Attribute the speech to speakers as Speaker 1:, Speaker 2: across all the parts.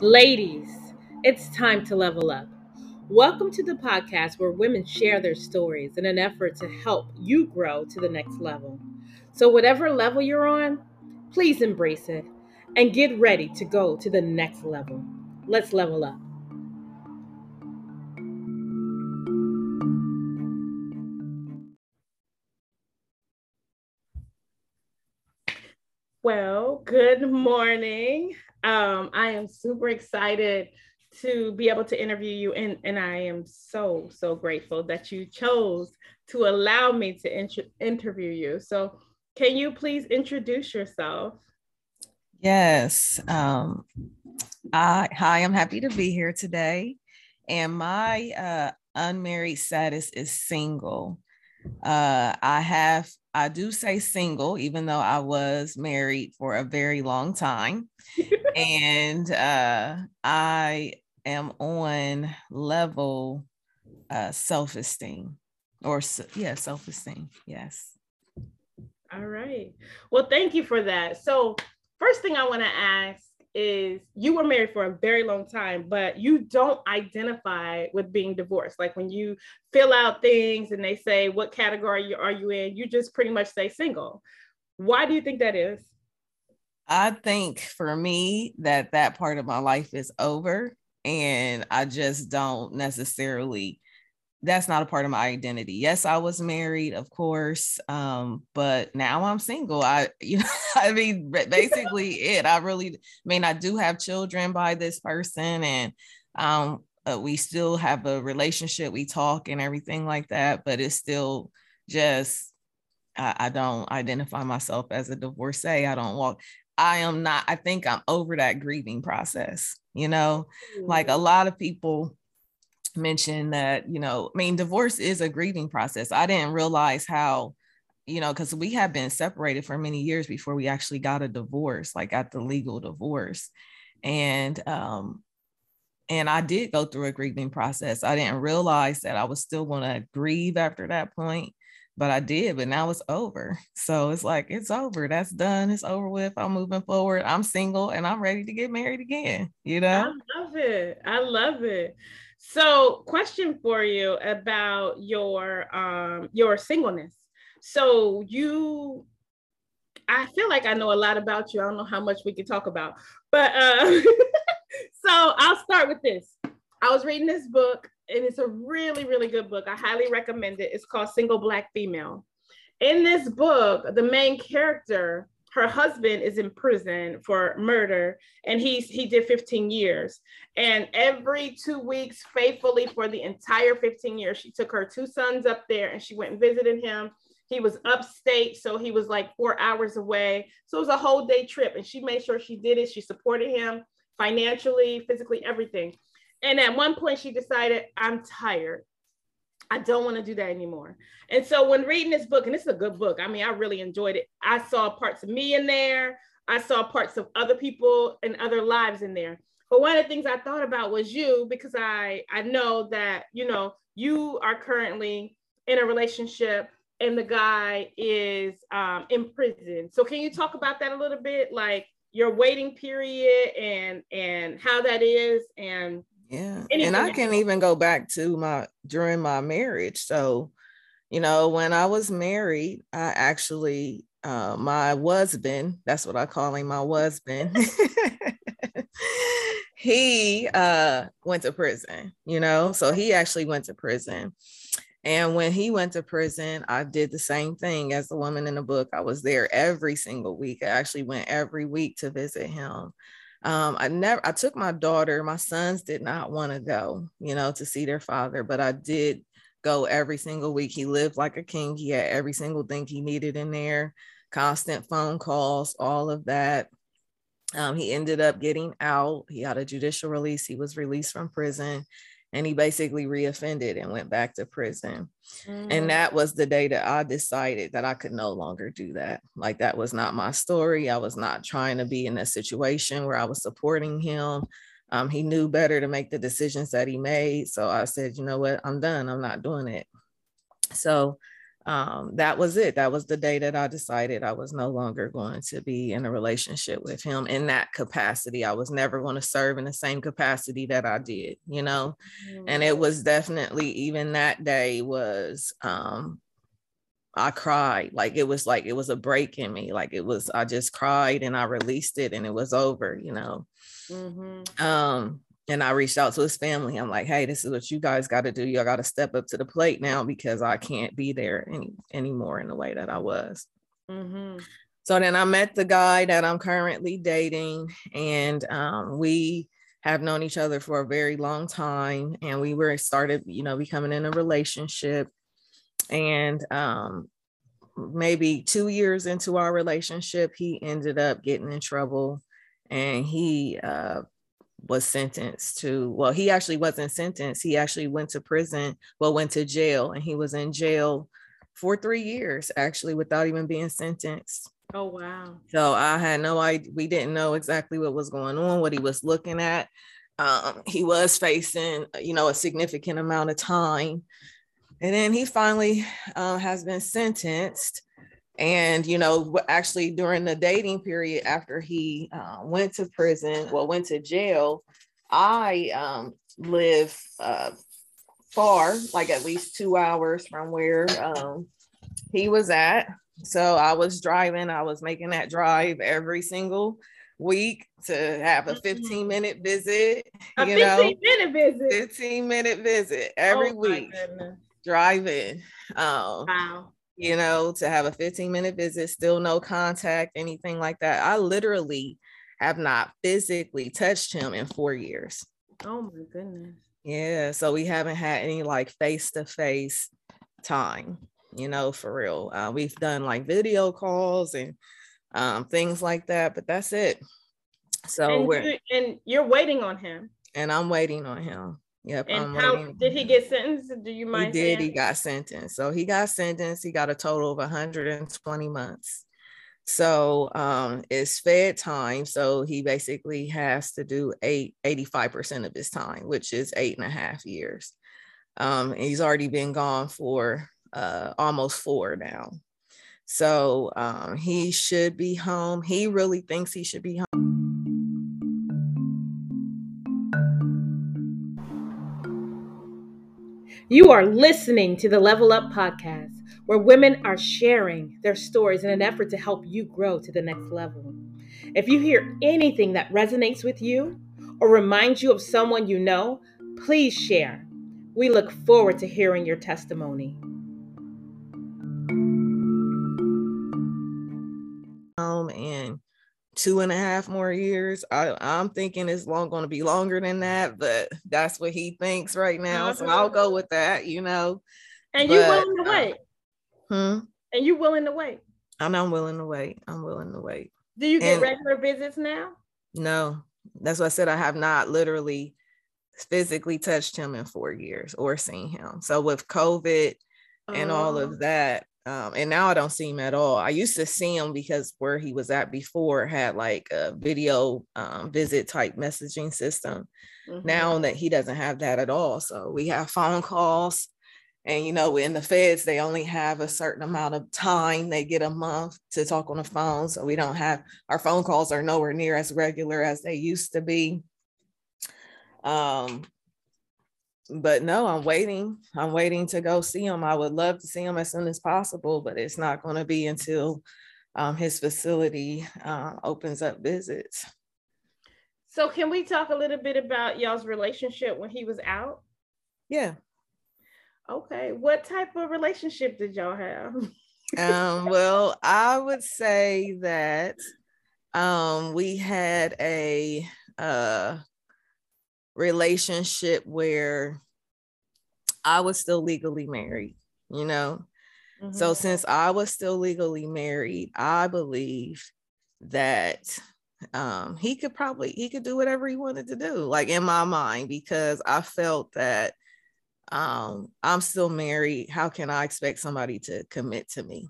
Speaker 1: Ladies, it's time to level up. Welcome to the podcast where women share their stories in an effort to help you grow to the next level. So, whatever level you're on, please embrace it and get ready to go to the next level. Let's level up. Good morning. Um, I am super excited to be able to interview you, and, and I am so, so grateful that you chose to allow me to int- interview you. So, can you please introduce yourself?
Speaker 2: Yes. Um, I, hi, I'm happy to be here today. And my uh, unmarried status is single. Uh, I have, I do say single, even though I was married for a very long time. and uh, I am on level uh, self esteem or, yeah, self esteem. Yes.
Speaker 1: All right. Well, thank you for that. So, first thing I want to ask is you were married for a very long time, but you don't identify with being divorced. Like when you fill out things and they say, What category are you in? You just pretty much say single. Why do you think that is?
Speaker 2: I think for me that that part of my life is over and I just don't necessarily that's not a part of my identity. Yes, I was married, of course, um, but now I'm single. I, you know, I mean, basically it. I really I mean, I do have children by this person, and um, uh, we still have a relationship. We talk and everything like that, but it's still just I, I don't identify myself as a divorcee. I don't walk. I am not. I think I'm over that grieving process. You know, mm-hmm. like a lot of people mention that, you know, I mean, divorce is a grieving process. I didn't realize how, you know, because we have been separated for many years before we actually got a divorce, like got the legal divorce. And um, and I did go through a grieving process. I didn't realize that I was still going to grieve after that point, but I did. But now it's over. So it's like, it's over. That's done. It's over with. I'm moving forward. I'm single and I'm ready to get married again. You know?
Speaker 1: I love it. I love it. So, question for you about your um your singleness. So you I feel like I know a lot about you. I don't know how much we can talk about, but uh, so I'll start with this. I was reading this book, and it's a really, really good book. I highly recommend it. It's called Single Black Female. In this book, the main character her husband is in prison for murder and he's he did 15 years. And every two weeks faithfully for the entire 15 years she took her two sons up there and she went and visited him. He was upstate so he was like four hours away. So it was a whole day trip and she made sure she did it. She supported him financially physically everything. And at one point she decided i'm tired I don't want to do that anymore. And so when reading this book, and this is a good book, I mean, I really enjoyed it. I saw parts of me in there. I saw parts of other people and other lives in there. But one of the things I thought about was you because I I know that you know you are currently in a relationship and the guy is um, in prison. So can you talk about that a little bit, like your waiting period and and how that is and
Speaker 2: yeah. and I can even go back to my during my marriage. So, you know, when I was married, I actually uh, my husband, that's what I call him, my husband. he uh went to prison, you know. So he actually went to prison. And when he went to prison, I did the same thing as the woman in the book. I was there every single week. I actually went every week to visit him um, I never, I took my daughter, my sons did not want to go, you know, to see their father, but I did go every single week. He lived like a king. He had every single thing he needed in there, constant phone calls, all of that. Um, he ended up getting out. He had a judicial release. He was released from prison and he basically reoffended and went back to prison. Mm. And that was the day that I decided that I could no longer do that. Like that was not my story. I was not trying to be in a situation where I was supporting him. Um, he knew better to make the decisions that he made. So I said, you know what, I'm done. I'm not doing it. So um, that was it. That was the day that I decided I was no longer going to be in a relationship with him in that capacity. I was never going to serve in the same capacity that I did, you know. Mm-hmm. And it was definitely even that day was um I cried. Like it was like it was a break in me. Like it was I just cried and I released it and it was over, you know. Mm-hmm. Um and I reached out to his family. I'm like, hey, this is what you guys got to do. Y'all got to step up to the plate now because I can't be there any anymore in the way that I was. Mm-hmm. So then I met the guy that I'm currently dating, and um, we have known each other for a very long time, and we were started, you know, becoming in a relationship. And um, maybe two years into our relationship, he ended up getting in trouble, and he uh, was sentenced to well he actually wasn't sentenced he actually went to prison well went to jail and he was in jail for three years actually without even being sentenced.
Speaker 1: Oh wow.
Speaker 2: So i had no idea we didn't know exactly what was going on what he was looking at. Um, he was facing you know a significant amount of time. And then he finally uh, has been sentenced and you know actually during the dating period after he uh, went to prison well went to jail i um, live uh, far like at least two hours from where um, he was at. So i was driving i was making that drive every single week to have a mm-hmm. 15 minute visit
Speaker 1: a you 15 know? minute visit?
Speaker 2: 15 minute visit every oh week driving um, wow you know, to have a 15 minute visit, still no contact, anything like that. I literally have not physically touched him in four years.
Speaker 1: Oh my goodness.
Speaker 2: Yeah. So we haven't had any like face to face time, you know, for real. Uh, we've done like video calls and um, things like that, but that's it. So
Speaker 1: and
Speaker 2: we're
Speaker 1: you, and you're waiting on him.
Speaker 2: And I'm waiting on him. Yep.
Speaker 1: And I'm how waiting. did he get sentenced? Do you mind?
Speaker 2: He did.
Speaker 1: Saying?
Speaker 2: He got sentenced. So he got sentenced. He got a total of 120 months. So um, it's fed time. So he basically has to do eight, 85% of his time, which is eight and a half years. Um, he's already been gone for uh, almost four now. So um, he should be home. He really thinks he should be home.
Speaker 1: You are listening to the Level Up Podcast, where women are sharing their stories in an effort to help you grow to the next level. If you hear anything that resonates with you or reminds you of someone you know, please share. We look forward to hearing your testimony.
Speaker 2: Um, and two and a half more years. I, I'm thinking it's long going to be longer than that, but that's what he thinks right now. So I'll go with that, you know.
Speaker 1: And you willing to uh, wait?
Speaker 2: Uh, hmm.
Speaker 1: And you willing to wait?
Speaker 2: And I'm willing to wait. I'm willing to wait.
Speaker 1: Do you get and regular visits now?
Speaker 2: No, that's what I said. I have not literally physically touched him in four years or seen him. So with COVID and all of oh. that, um, and now I don't see him at all. I used to see him because where he was at before had like a video um, visit type messaging system. Mm-hmm. Now that he doesn't have that at all, so we have phone calls, and you know, in the feds they only have a certain amount of time. They get a month to talk on the phone, so we don't have our phone calls are nowhere near as regular as they used to be. Um, but no, I'm waiting. I'm waiting to go see him. I would love to see him as soon as possible, but it's not going to be until um, his facility uh, opens up visits.
Speaker 1: So, can we talk a little bit about y'all's relationship when he was out?
Speaker 2: Yeah.
Speaker 1: Okay. What type of relationship did y'all have?
Speaker 2: um, well, I would say that um, we had a uh, relationship where I was still legally married, you know. Mm-hmm. So since I was still legally married, I believe that um he could probably he could do whatever he wanted to do like in my mind because I felt that um I'm still married how can I expect somebody to commit to me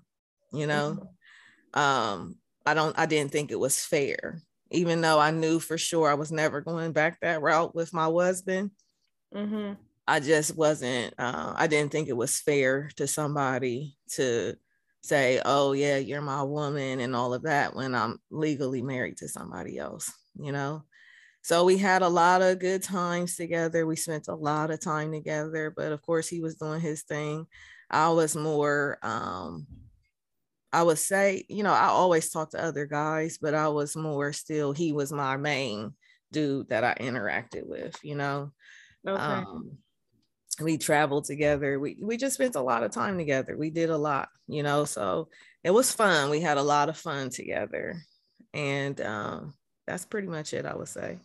Speaker 2: you know mm-hmm. um I don't I didn't think it was fair even though I knew for sure I was never going back that route with my husband. Mm-hmm. I just wasn't, uh, I didn't think it was fair to somebody to say, oh, yeah, you're my woman and all of that when I'm legally married to somebody else, you know? So we had a lot of good times together. We spent a lot of time together, but of course, he was doing his thing. I was more, um, I would say, you know, I always talk to other guys, but I was more still, he was my main dude that I interacted with, you know. Okay. Um, we traveled together. We we just spent a lot of time together. We did a lot, you know, so it was fun. We had a lot of fun together. And um, that's pretty much it, I would say.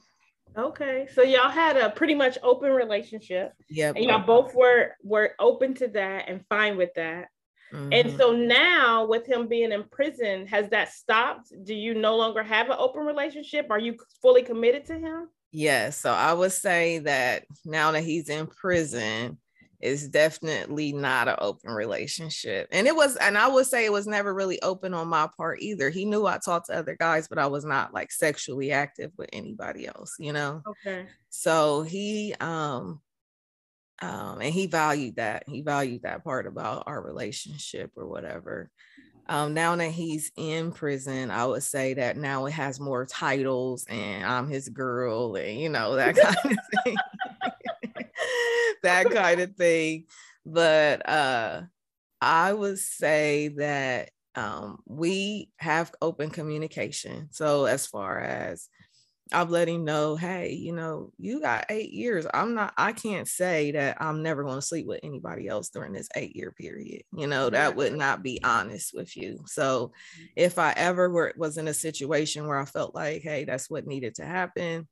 Speaker 1: Okay. So y'all had a pretty much open relationship.
Speaker 2: Yeah.
Speaker 1: And y'all both were were open to that and fine with that. Mm-hmm. And so now with him being in prison, has that stopped? Do you no longer have an open relationship? Are you fully committed to him?
Speaker 2: Yes. So I would say that now that he's in prison, it's definitely not an open relationship. And it was, and I would say it was never really open on my part either. He knew I talked to other guys, but I was not like sexually active with anybody else, you know?
Speaker 1: Okay.
Speaker 2: So he um um and he valued that. He valued that part about our relationship or whatever. Um, now that he's in prison, I would say that now it has more titles and I'm his girl and you know that kind of thing. that kind of thing. But uh I would say that um we have open communication. So as far as I've let him know, hey, you know, you got eight years. I'm not, I can't say that I'm never going to sleep with anybody else during this eight year period. You know, that would not be honest with you. So mm-hmm. if I ever were, was in a situation where I felt like, hey, that's what needed to happen,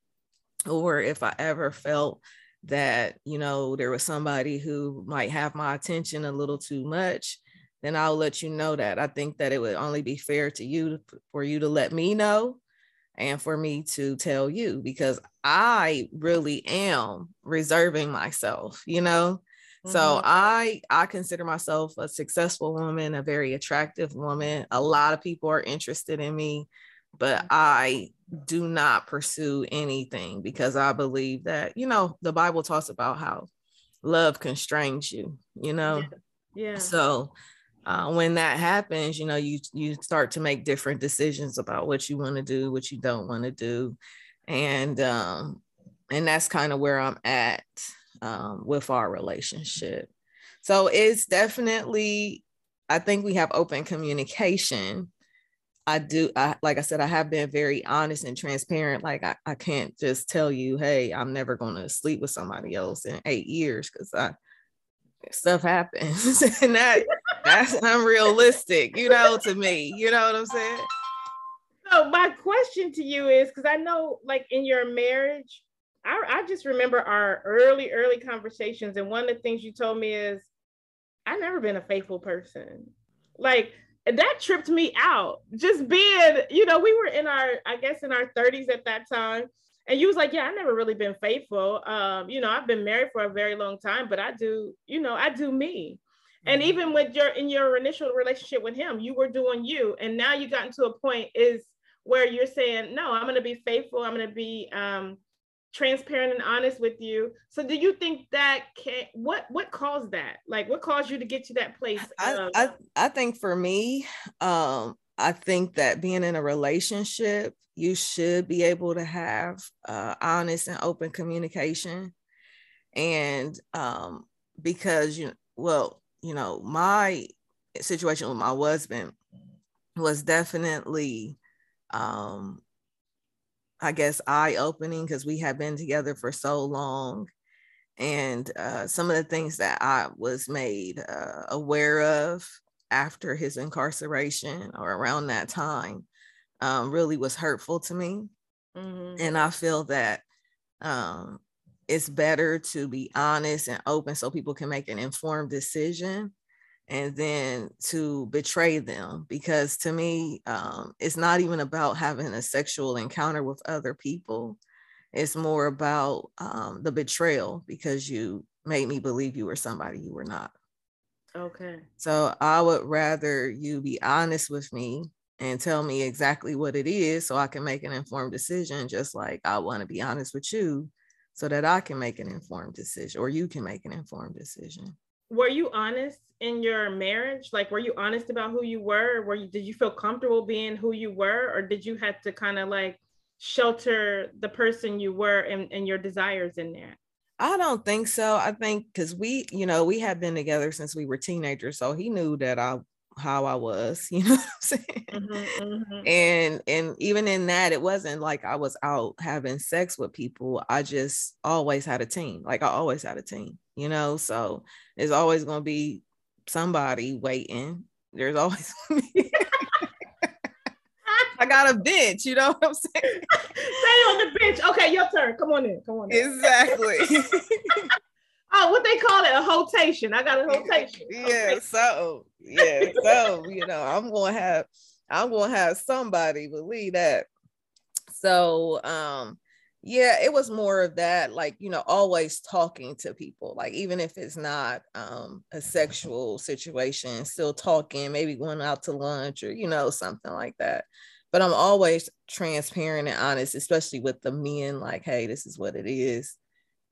Speaker 2: or if I ever felt that, you know, there was somebody who might have my attention a little too much, then I'll let you know that. I think that it would only be fair to you for you to let me know and for me to tell you because I really am reserving myself, you know. Mm-hmm. So I I consider myself a successful woman, a very attractive woman. A lot of people are interested in me, but mm-hmm. I do not pursue anything because I believe that, you know, the Bible talks about how love constrains you, you know.
Speaker 1: Yeah. yeah.
Speaker 2: So uh, when that happens, you know, you you start to make different decisions about what you want to do, what you don't want to do, and um, and that's kind of where I'm at um, with our relationship. So it's definitely, I think we have open communication. I do, I, like I said, I have been very honest and transparent. Like I, I can't just tell you, hey, I'm never going to sleep with somebody else in eight years because I stuff happens and that that's unrealistic, you know, to me. You know what I'm saying?
Speaker 1: So my question to you is because I know like in your marriage, I, I just remember our early, early conversations, and one of the things you told me is I've never been a faithful person. Like that tripped me out. Just being, you know, we were in our, I guess in our 30s at that time. And you was like, yeah, I never really been faithful. Um, you know, I've been married for a very long time, but I do, you know, I do me. And mm-hmm. even with your in your initial relationship with him, you were doing you, and now you gotten to a point is where you're saying, no, I'm going to be faithful. I'm going to be um, transparent and honest with you. So, do you think that can what what caused that? Like, what caused you to get to that place?
Speaker 2: I I, I think for me, um, I think that being in a relationship, you should be able to have uh, honest and open communication, and um, because you well you know, my situation with my husband was definitely um I guess eye opening because we had been together for so long. And uh, some of the things that I was made uh, aware of after his incarceration or around that time um, really was hurtful to me. Mm-hmm. And I feel that um, it's better to be honest and open so people can make an informed decision and then to betray them because to me um, it's not even about having a sexual encounter with other people. It's more about um, the betrayal because you made me believe you were somebody you were not.
Speaker 1: Okay.
Speaker 2: So i would rather you be honest with me and tell me exactly what it is so i can make an informed decision just like i want to be honest with you so that I can make an informed decision or you can make an informed decision.
Speaker 1: Were you honest in your marriage? Like, were you honest about who you were? Were you, did you feel comfortable being who you were? Or did you have to kind of like shelter the person you were and, and your desires in there?
Speaker 2: I don't think so. I think because we, you know, we have been together since we were teenagers. So he knew that I how I was, you know what I'm saying? Mm-hmm, mm-hmm. And and even in that, it wasn't like I was out having sex with people. I just always had a team. Like I always had a team, you know. So there's always gonna be somebody waiting. There's always I got a bench, you know what I'm saying?
Speaker 1: Stay on the bench. Okay, your turn. Come on in. Come on
Speaker 2: in. Exactly.
Speaker 1: Oh, what they call it? A rotation. I got a rotation.
Speaker 2: Yeah, okay. so yeah, so you know, I'm gonna have I'm gonna have somebody believe that. So um yeah, it was more of that, like, you know, always talking to people, like, even if it's not um, a sexual situation, still talking, maybe going out to lunch or, you know, something like that but I'm always transparent and honest, especially with the men, like, hey, this is what it is.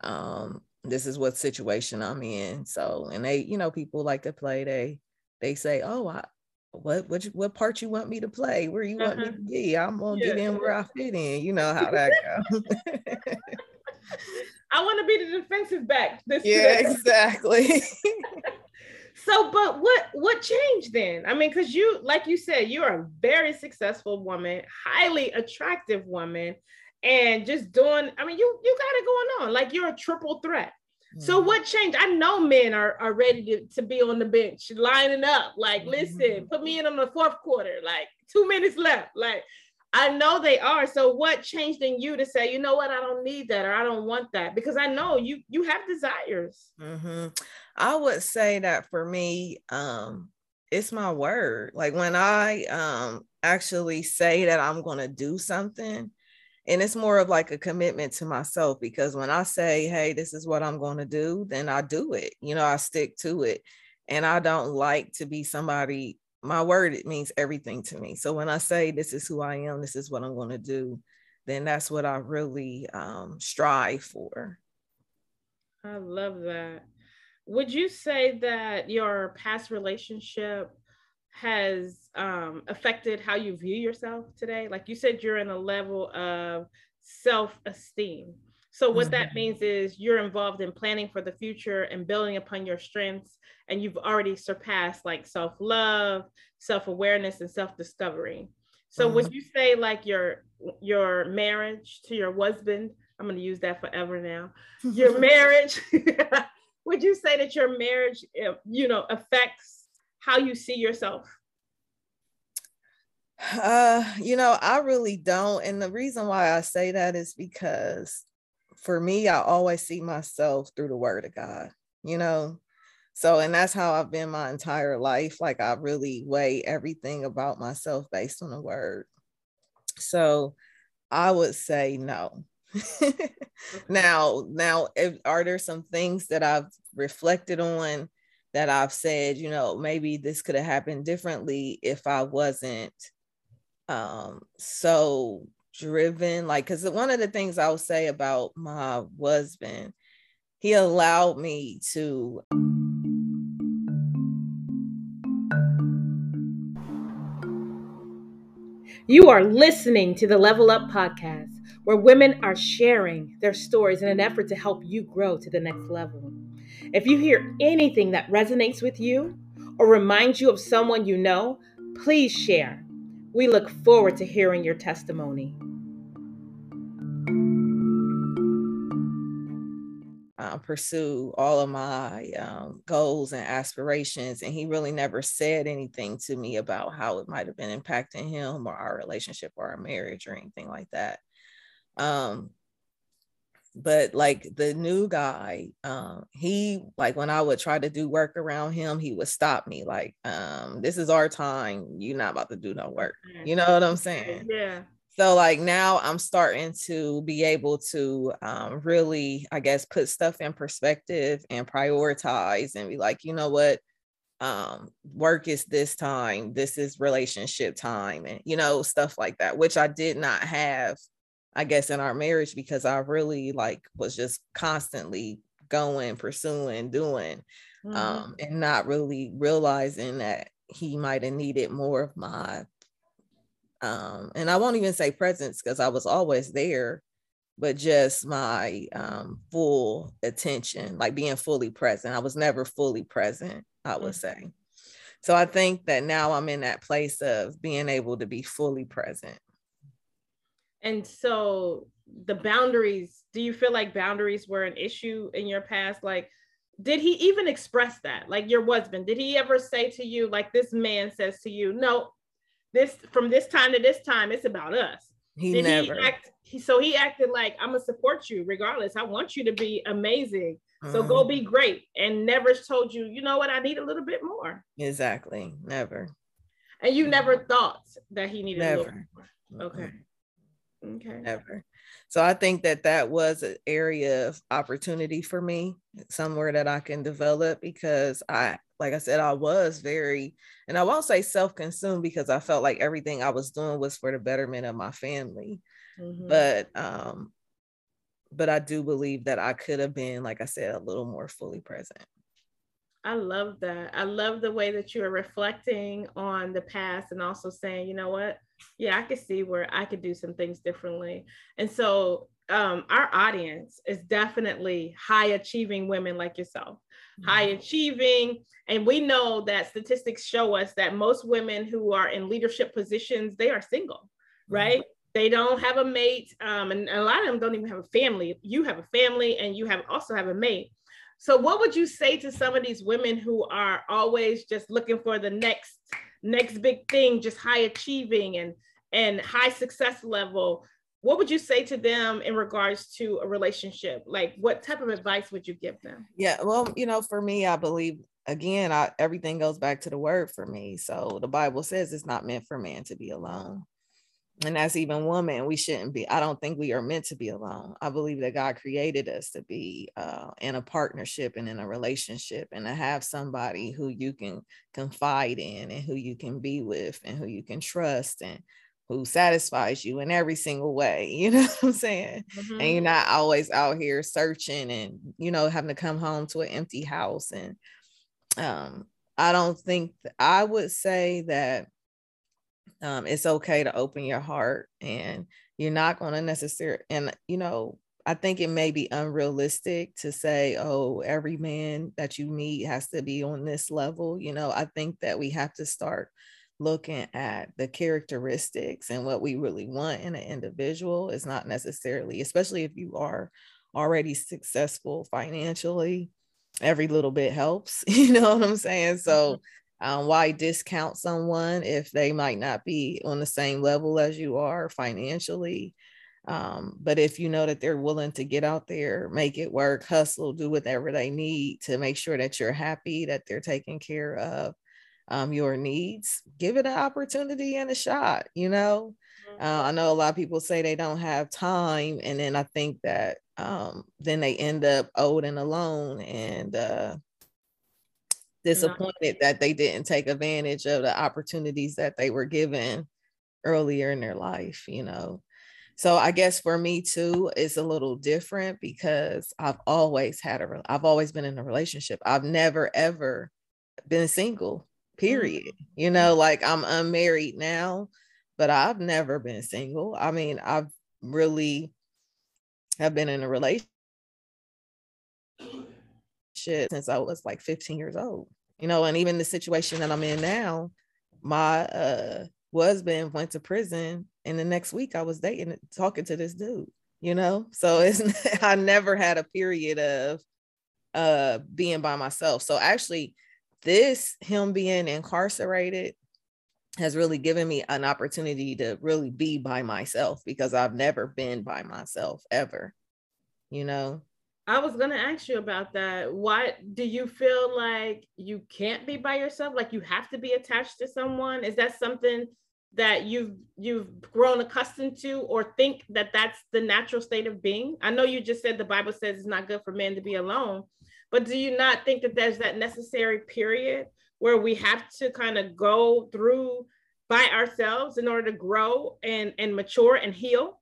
Speaker 2: Um, this is what situation I'm in. So, and they, you know, people like to play, they they say, Oh, I what what what part you want me to play? Where you want uh-huh. me to be? I'm gonna yeah. get in where I fit in. You know how that goes.
Speaker 1: I want to be the defensive back.
Speaker 2: This yeah, exactly.
Speaker 1: so but what what changed then i mean because you like you said you're a very successful woman highly attractive woman and just doing i mean you you got it going on like you're a triple threat mm-hmm. so what changed i know men are, are ready to, to be on the bench lining up like mm-hmm. listen put me in on the fourth quarter like two minutes left like I know they are. So what changed in you to say, you know what, I don't need that or I don't want that? Because I know you you have desires.
Speaker 2: Mm-hmm. I would say that for me, um, it's my word. Like when I um actually say that I'm gonna do something, and it's more of like a commitment to myself because when I say, hey, this is what I'm gonna do, then I do it. You know, I stick to it. And I don't like to be somebody my word it means everything to me so when i say this is who i am this is what i'm going to do then that's what i really um, strive for
Speaker 1: i love that would you say that your past relationship has um, affected how you view yourself today like you said you're in a level of self-esteem so what that mm-hmm. means is you're involved in planning for the future and building upon your strengths and you've already surpassed like self-love, self-awareness and self-discovery. So mm-hmm. would you say like your your marriage to your husband, I'm going to use that forever now. Your marriage would you say that your marriage eh, you know affects how you see yourself?
Speaker 2: Uh, you know, I really don't. And the reason why I say that is because for me, I always see myself through the word of God, you know. So, and that's how I've been my entire life. Like I really weigh everything about myself based on the word. So I would say no. now, now, if, are there some things that I've reflected on that I've said, you know, maybe this could have happened differently if I wasn't um so driven like because one of the things i'll say about my husband he allowed me to
Speaker 1: you are listening to the level up podcast where women are sharing their stories in an effort to help you grow to the next level if you hear anything that resonates with you or reminds you of someone you know please share we look forward to hearing your testimony.
Speaker 2: Pursue all of my um, goals and aspirations. And he really never said anything to me about how it might have been impacting him or our relationship or our marriage or anything like that. Um, but like the new guy um he like when i would try to do work around him he would stop me like um this is our time. You're not about to do no work. You know what i'm saying?
Speaker 1: Yeah.
Speaker 2: So like now i'm starting to be able to um really i guess put stuff in perspective and prioritize and be like you know what? Um work is this time. This is relationship time. And you know stuff like that which i did not have I guess in our marriage because I really like was just constantly going, pursuing, doing, mm-hmm. um, and not really realizing that he might have needed more of my um, and I won't even say presence because I was always there, but just my um, full attention, like being fully present. I was never fully present, I would mm-hmm. say. So I think that now I'm in that place of being able to be fully present.
Speaker 1: And so the boundaries, do you feel like boundaries were an issue in your past? Like, did he even express that? Like your husband, did he ever say to you, like this man says to you, no, this from this time to this time, it's about us.
Speaker 2: He did never.
Speaker 1: He act, he, so he acted like I'm gonna support you regardless. I want you to be amazing. So go mm-hmm. be great. And never told you, you know what, I need a little bit more.
Speaker 2: Exactly. Never.
Speaker 1: And you never thought that he needed never. Okay.
Speaker 2: Okay. Never. So I think that that was an area of opportunity for me, somewhere that I can develop because I, like I said, I was very, and I won't say self consumed because I felt like everything I was doing was for the betterment of my family. Mm-hmm. But, um, but I do believe that I could have been, like I said, a little more fully present.
Speaker 1: I love that. I love the way that you are reflecting on the past and also saying, you know what? Yeah, I could see where I could do some things differently. And so um, our audience is definitely high achieving women like yourself, mm-hmm. high achieving. And we know that statistics show us that most women who are in leadership positions, they are single, mm-hmm. right? They don't have a mate. Um, and a lot of them don't even have a family. You have a family and you have also have a mate. So what would you say to some of these women who are always just looking for the next next big thing, just high achieving and and high success level? What would you say to them in regards to a relationship? Like what type of advice would you give them?
Speaker 2: Yeah, well, you know, for me, I believe again, I, everything goes back to the word for me. So the Bible says it's not meant for man to be alone and as even women we shouldn't be i don't think we are meant to be alone i believe that god created us to be uh, in a partnership and in a relationship and to have somebody who you can confide in and who you can be with and who you can trust and who satisfies you in every single way you know what i'm saying mm-hmm. and you're mm-hmm. not always out here searching and you know having to come home to an empty house and um i don't think i would say that um, it's okay to open your heart and you're not going to necessarily and you know i think it may be unrealistic to say oh every man that you meet has to be on this level you know i think that we have to start looking at the characteristics and what we really want in an individual is not necessarily especially if you are already successful financially every little bit helps you know what i'm saying? So mm-hmm um, why discount someone if they might not be on the same level as you are financially um, but if you know that they're willing to get out there make it work hustle do whatever they need to make sure that you're happy that they're taking care of um, your needs give it an opportunity and a shot you know uh, mm-hmm. i know a lot of people say they don't have time and then i think that um, then they end up old and alone and uh, disappointed that they didn't take advantage of the opportunities that they were given earlier in their life, you know. So I guess for me too, it's a little different because I've always had a I've always been in a relationship. I've never ever been single, period. Mm-hmm. You know, like I'm unmarried now, but I've never been single. I mean, I've really have been in a relationship since I was like 15 years old. You know, and even the situation that I'm in now, my uh husband went to prison and the next week I was dating talking to this dude, you know? So it's I never had a period of uh being by myself. So actually this him being incarcerated has really given me an opportunity to really be by myself because I've never been by myself ever. You know?
Speaker 1: I was gonna ask you about that. Why do you feel like you can't be by yourself? Like you have to be attached to someone? Is that something that you've you've grown accustomed to, or think that that's the natural state of being? I know you just said the Bible says it's not good for men to be alone, but do you not think that there's that necessary period where we have to kind of go through by ourselves in order to grow and and mature and heal?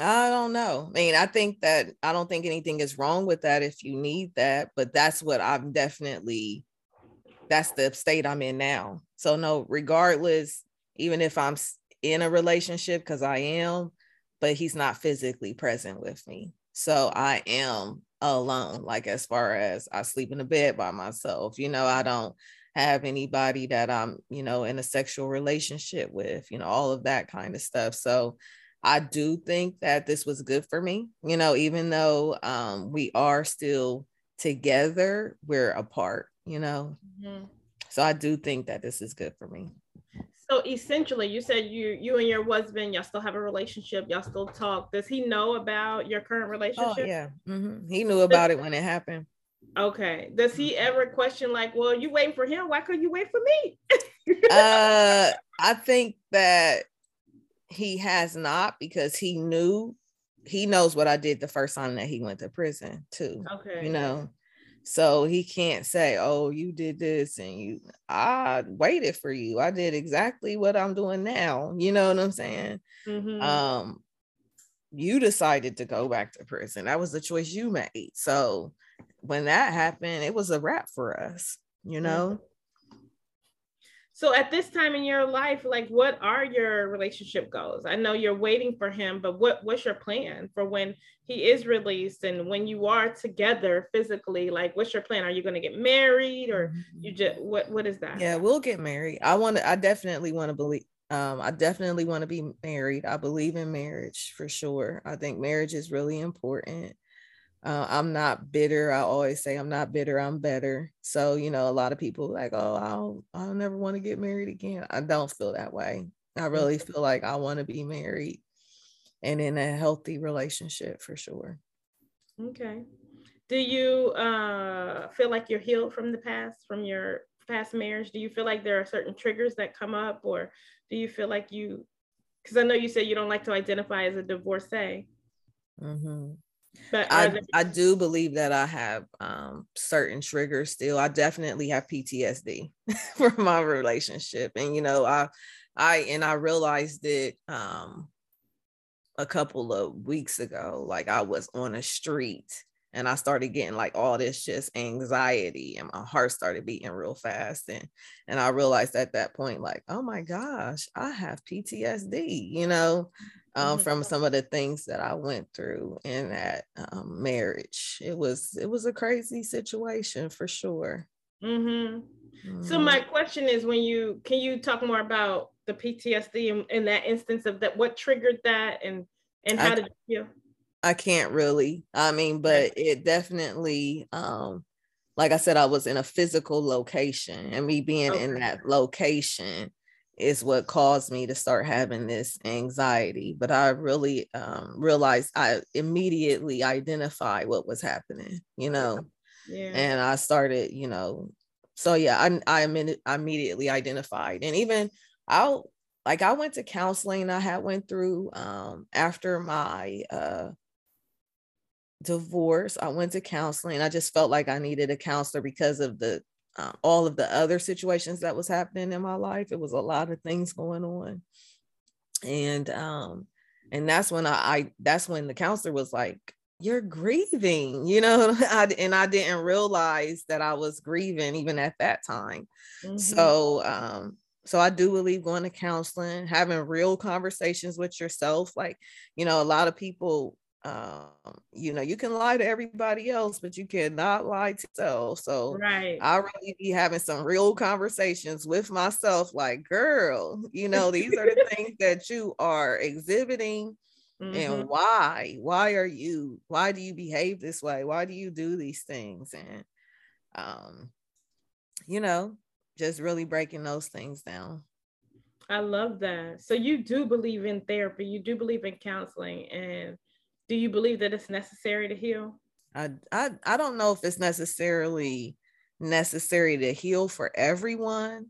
Speaker 2: I don't know. I mean, I think that I don't think anything is wrong with that if you need that, but that's what I'm definitely that's the state I'm in now. So no, regardless, even if I'm in a relationship because I am, but he's not physically present with me. So I am alone, like as far as I sleep in the bed by myself. You know, I don't have anybody that I'm, you know, in a sexual relationship with, you know, all of that kind of stuff. So I do think that this was good for me, you know, even though um, we are still together, we're apart, you know. Mm-hmm. So I do think that this is good for me.
Speaker 1: So essentially, you said you you and your husband, y'all still have a relationship, y'all still talk. Does he know about your current oh, relationship?
Speaker 2: Oh, yeah, mm-hmm. he knew about it when it happened.
Speaker 1: Okay. Does he ever question like, well, you waiting for him? Why couldn't you wait for me?
Speaker 2: uh, I think that he has not because he knew he knows what I did the first time that he went to prison too. Okay. You know, so he can't say, "Oh, you did this and you I waited for you. I did exactly what I'm doing now." You know what I'm saying? Mm-hmm. Um you decided to go back to prison. That was the choice you made. So when that happened, it was a wrap for us, you know? Mm-hmm.
Speaker 1: So at this time in your life, like what are your relationship goals? I know you're waiting for him, but what what's your plan for when he is released and when you are together physically? Like what's your plan? Are you going to get married or you mm-hmm. just what what is that?
Speaker 2: Yeah, we'll get married. I want to I definitely want to believe um I definitely want to be married. I believe in marriage for sure. I think marriage is really important. Uh, I'm not bitter. I always say I'm not bitter. I'm better. So you know, a lot of people like, oh, I'll I'll never want to get married again. I don't feel that way. I really feel like I want to be married and in a healthy relationship for sure.
Speaker 1: Okay. Do you uh, feel like you're healed from the past, from your past marriage? Do you feel like there are certain triggers that come up, or do you feel like you? Because I know you said you don't like to identify as a divorcee. Mm-hmm.
Speaker 2: But I, there- I do believe that I have um, certain triggers still. I definitely have PTSD from my relationship. And you know, I I and I realized it um a couple of weeks ago. Like I was on a street and I started getting like all this just anxiety and my heart started beating real fast and and I realized at that point like oh my gosh I have PTSD you know um, from some of the things that I went through in that um, marriage. It was it was a crazy situation for sure.
Speaker 1: Mm-hmm. Mm-hmm. So my question is, when you can you talk more about the PTSD in, in that instance of that? What triggered that, and and how I, did you feel?
Speaker 2: I can't really. I mean, but it definitely. um like I said, I was in a physical location, and me being okay. in that location is what caused me to start having this anxiety. But I really um, realized I immediately identified what was happening, you know, yeah. and I started, you know, so yeah, I I, I immediately identified, and even I like I went to counseling. I had went through um, after my uh, divorce. I went to counseling. I just felt like I needed a counselor because of the uh, all of the other situations that was happening in my life. It was a lot of things going on, and um, and that's when I, I that's when the counselor was like, "You're grieving," you know, I, and I didn't realize that I was grieving even at that time. Mm-hmm. So um, so I do believe going to counseling, having real conversations with yourself. Like, you know, a lot of people um, you know, you can lie to everybody else, but you cannot lie to yourself. So right. I really be having some real conversations with myself, like, girl, you know, these are the things that you are exhibiting. Mm-hmm. And why? Why are you? Why do you behave this way? Why do you do these things? And um, you know, just really breaking those things down.
Speaker 1: I love that. So you do believe in therapy, you do believe in counseling, and do you believe that it's necessary to heal?
Speaker 2: I, I I don't know if it's necessarily necessary to heal for everyone,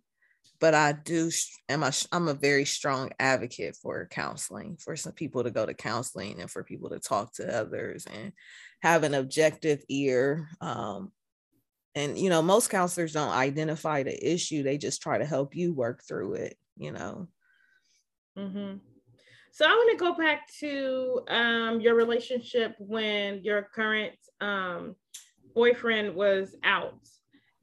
Speaker 2: but I do am a, I'm a very strong advocate for counseling, for some people to go to counseling and for people to talk to others and have an objective ear. Um, and you know, most counselors don't identify the issue; they just try to help you work through it. You know.
Speaker 1: Mm-hmm. So I want to go back to um, your relationship when your current um, boyfriend was out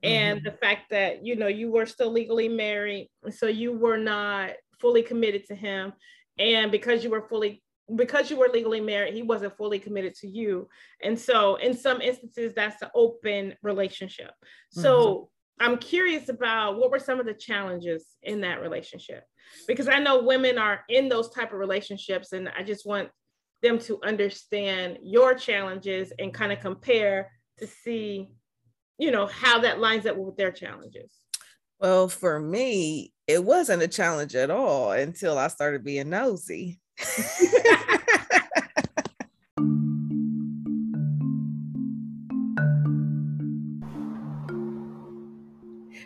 Speaker 1: and mm-hmm. the fact that you know you were still legally married so you were not fully committed to him and because you were fully because you were legally married he wasn't fully committed to you and so in some instances that's an open relationship so mm-hmm. i'm curious about what were some of the challenges in that relationship because i know women are in those type of relationships and i just want them to understand your challenges and kind of compare to see you know, how that lines up with their challenges?
Speaker 2: Well, for me, it wasn't a challenge at all until I started being nosy.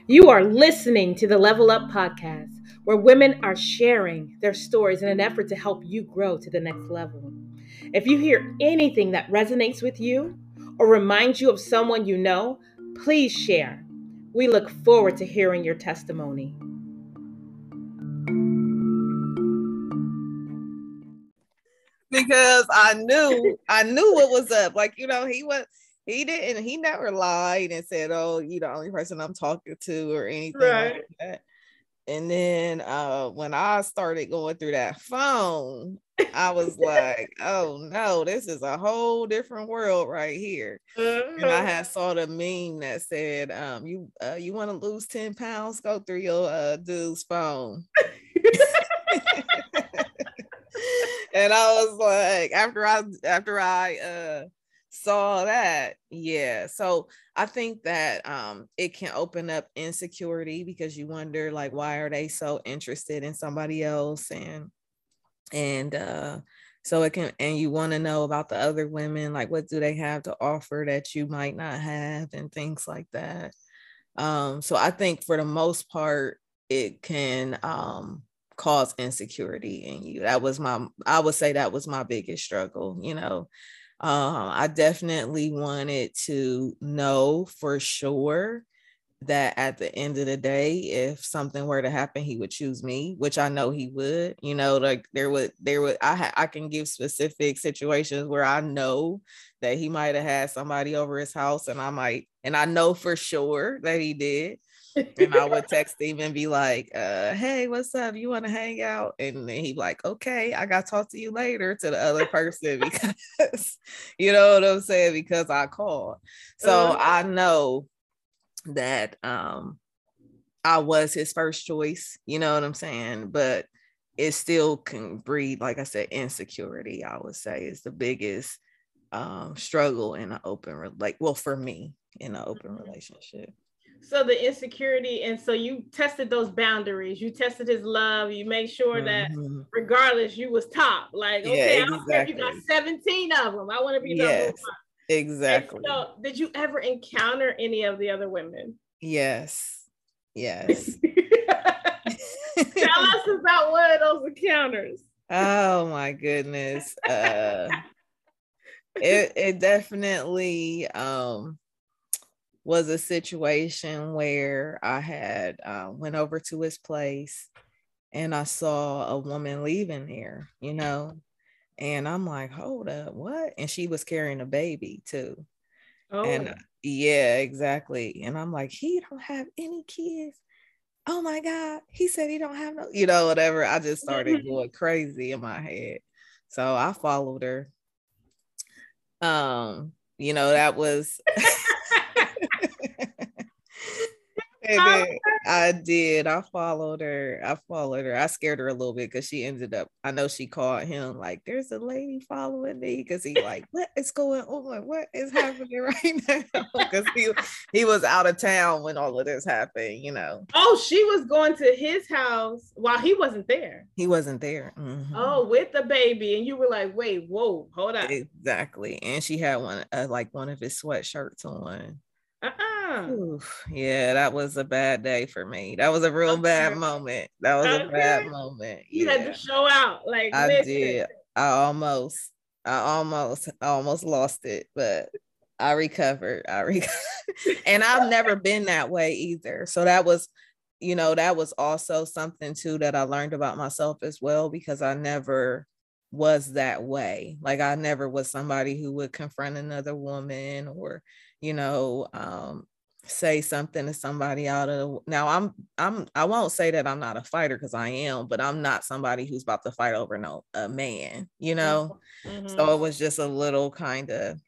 Speaker 1: You are listening to the Level Up Podcast, where women are sharing their stories in an effort to help you grow to the next level. If you hear anything that resonates with you or reminds you of someone you know, Please share. We look forward to hearing your testimony.
Speaker 2: Because I knew, I knew what was up. Like, you know, he was, he didn't, he never lied and said, Oh, you the only person I'm talking to or anything right. like that. And then uh, when I started going through that phone, I was like, oh no, this is a whole different world right here. And I uh-huh. had saw the meme that said, um, you uh, you want to lose 10 pounds, go through your uh, dude's phone. and I was like, after I after I uh saw that yeah. So i think that um it can open up insecurity because you wonder like why are they so interested in somebody else and and uh so it can and you want to know about the other women like what do they have to offer that you might not have and things like that. Um so i think for the most part it can um cause insecurity in you. That was my i would say that was my biggest struggle you know um, I definitely wanted to know for sure that at the end of the day, if something were to happen, he would choose me, which I know he would. You know, like there would, there would, I ha- I can give specific situations where I know that he might have had somebody over his house, and I might, and I know for sure that he did and I would text him and be like, uh, hey, what's up? You want to hang out? And then he'd be like, okay, I got to talk to you later to the other person because, you know what I'm saying? Because I called. So uh-huh. I know that um, I was his first choice, you know what I'm saying? But it still can breed, like I said, insecurity, I would say is the biggest um, struggle in an open, like, well, for me in an open mm-hmm. relationship
Speaker 1: so the insecurity and so you tested those boundaries. You tested his love. You made sure that mm-hmm. regardless you was top. Like okay yeah, exactly. you got 17 of them i want to be yes,
Speaker 2: exactly
Speaker 1: and so did you ever encounter any of the other women?
Speaker 2: Yes yes.
Speaker 1: Tell us about one of those encounters.
Speaker 2: Oh my goodness uh it, it definitely um was a situation where I had uh, went over to his place and I saw a woman leaving there, you know, and I'm like, hold up, what? And she was carrying a baby too. Oh. And yeah, exactly. And I'm like, he don't have any kids. Oh my God. He said he don't have no, you know, whatever. I just started going crazy in my head. So I followed her. Um, you know, that was I did. I followed her. I followed her. I scared her a little bit because she ended up. I know she called him like, "There's a lady following me," because he like, "What is going on? What is happening right now?" Because he he was out of town when all of this happened. You know.
Speaker 1: Oh, she was going to his house while he wasn't there.
Speaker 2: He wasn't there. Mm-hmm.
Speaker 1: Oh, with the baby, and you were like, "Wait, whoa, hold on."
Speaker 2: Exactly, and she had one uh, like one of his sweatshirts on. Uh-uh. Oof, yeah, that was a bad day for me. That was a real bad moment. That was a bad moment.
Speaker 1: You had to show out. Like
Speaker 2: I listen. did. I almost, I almost, I almost lost it, but I recovered. I recovered. and I've never been that way either. So that was, you know, that was also something too that I learned about myself as well because I never was that way. Like I never was somebody who would confront another woman or, you know, um, say something to somebody out of now I'm I'm I won't say that I'm not a fighter because I am, but I'm not somebody who's about to fight over no a man, you know. Mm-hmm. So it was just a little kind of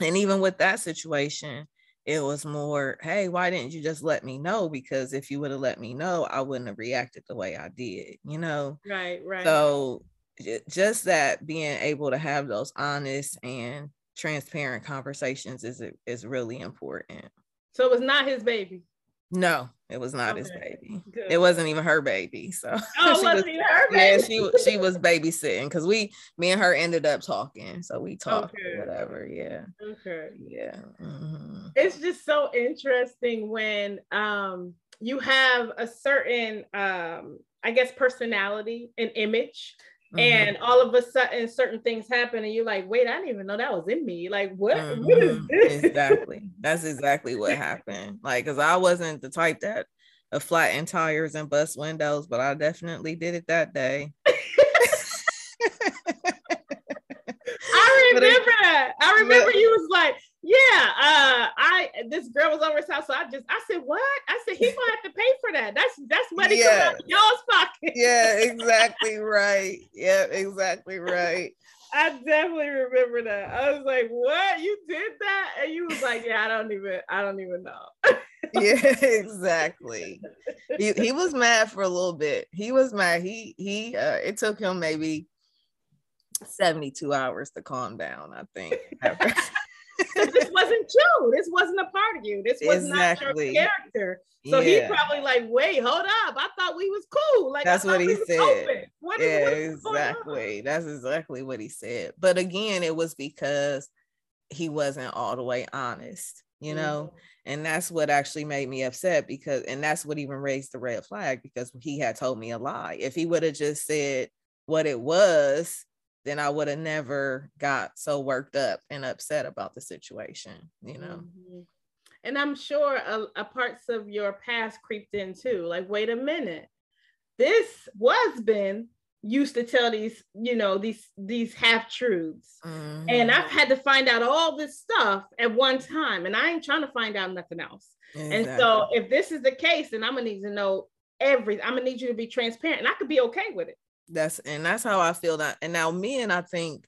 Speaker 2: and even with that situation, it was more, hey, why didn't you just let me know? Because if you would have let me know, I wouldn't have reacted the way I did, you know?
Speaker 1: Right, right.
Speaker 2: So just that being able to have those honest and transparent conversations is is really important.
Speaker 1: So it was not his baby.
Speaker 2: No, it was not okay. his baby. Good. It wasn't even her baby. So
Speaker 1: oh, she wasn't was, her baby.
Speaker 2: Yeah, she she was babysitting because we me and her ended up talking. So we talked okay. whatever. Yeah.
Speaker 1: Okay.
Speaker 2: Yeah. Mm-hmm.
Speaker 1: It's just so interesting when um you have a certain um I guess personality and image Mm-hmm. And all of a sudden, certain things happen, and you're like, "Wait, I didn't even know that was in me." Like, what? Mm-hmm. what is mm-hmm.
Speaker 2: this? Exactly. That's exactly what happened. Like, because I wasn't the type that of flatten tires and bust windows, but I definitely did it that day.
Speaker 1: I remember that. I remember you was like, yeah, uh, I this girl was over his house, so I just I said, What? I said he's gonna have to pay for that. That's that's money yeah. coming out y'all's pocket.
Speaker 2: yeah, exactly right. Yeah, exactly right.
Speaker 1: I definitely remember that. I was like, What? You did that? And you was like, Yeah, I don't even I don't even know.
Speaker 2: yeah, exactly. He, he was mad for a little bit. He was mad. He he uh it took him maybe 72 hours to calm down, I think.
Speaker 1: this wasn't you. This wasn't a part of you. This was exactly. not your character. So yeah. he probably like, wait, hold up. I thought we was cool. Like
Speaker 2: that's what he said. What yeah, exactly. That's exactly what he said. But again, it was because he wasn't all the way honest, you know. Mm-hmm. And that's what actually made me upset because, and that's what even raised the red flag because he had told me a lie. If he would have just said what it was, then I would have never got so worked up and upset about the situation, you know. Mm-hmm.
Speaker 1: And I'm sure a, a, parts of your past creeped in too. Like, wait a minute, this husband used to tell these, you know, these these half truths, mm-hmm. and I've had to find out all this stuff at one time, and I ain't trying to find out nothing else. Exactly. And so, if this is the case, then I'm gonna need to know everything. I'm gonna need you to be transparent, and I could be okay with it
Speaker 2: that's and that's how I feel that and now men I think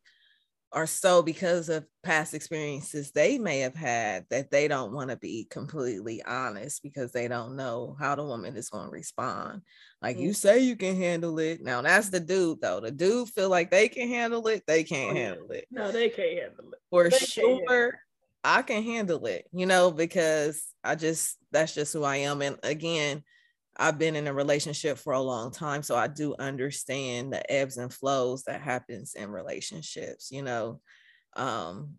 Speaker 2: are so because of past experiences they may have had that they don't want to be completely honest because they don't know how the woman is going to respond. Like mm-hmm. you say you can handle it. Now that's the dude though. The dude feel like they can handle it, they can't oh, handle it.
Speaker 1: No, they can't handle it.
Speaker 2: For they sure. I can handle it, you know, because I just that's just who I am. And again, I've been in a relationship for a long time, so I do understand the ebbs and flows that happens in relationships, you know. Um,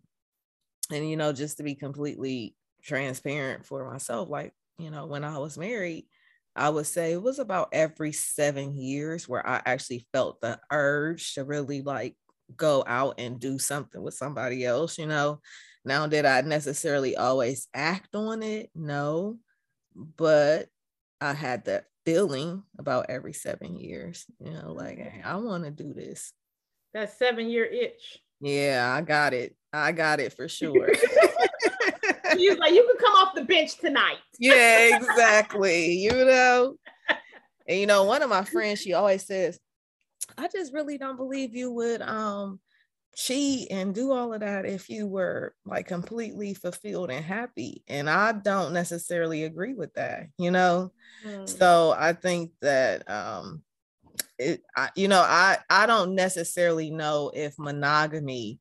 Speaker 2: and you know, just to be completely transparent for myself, like, you know, when I was married, I would say it was about every seven years where I actually felt the urge to really like go out and do something with somebody else, you know. Now, did I necessarily always act on it? No. But I had that feeling about every seven years, you know, like, hey, I want to do this.
Speaker 1: That seven year itch.
Speaker 2: Yeah, I got it. I got it for sure.
Speaker 1: He was like, you can come off the bench tonight.
Speaker 2: yeah, exactly. You know, and you know, one of my friends, she always says, I just really don't believe you would um cheat and do all of that if you were like completely fulfilled and happy. And I don't necessarily agree with that, you know. Mm. So I think that um it I, you know, I I don't necessarily know if monogamy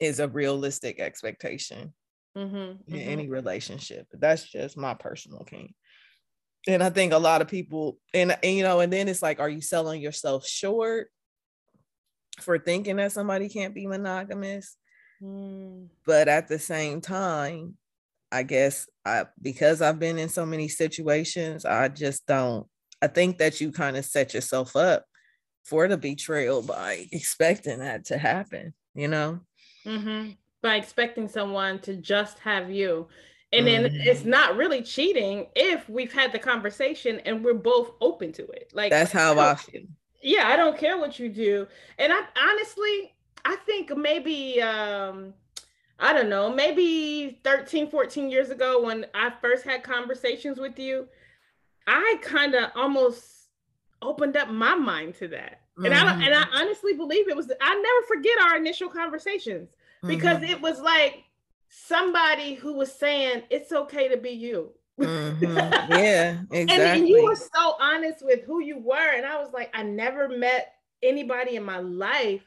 Speaker 2: is a realistic expectation mm-hmm, in mm-hmm. any relationship. That's just my personal opinion. And I think a lot of people and, and you know, and then it's like, are you selling yourself short? For thinking that somebody can't be monogamous. Mm. But at the same time, I guess I because I've been in so many situations, I just don't I think that you kind of set yourself up for the betrayal by expecting that to happen, you know?
Speaker 1: Mm-hmm. By expecting someone to just have you. And then mm-hmm. it's not really cheating if we've had the conversation and we're both open to it. Like
Speaker 2: that's how I feel.
Speaker 1: Yeah, I don't care what you do. And I honestly, I think maybe um I don't know, maybe 13, 14 years ago when I first had conversations with you, I kind of almost opened up my mind to that. Mm-hmm. And I and I mm-hmm. honestly believe it was I never forget our initial conversations because mm-hmm. it was like somebody who was saying it's okay to be you.
Speaker 2: Mm-hmm. Yeah, exactly. and,
Speaker 1: and you were so honest with who you were. And I was like, I never met anybody in my life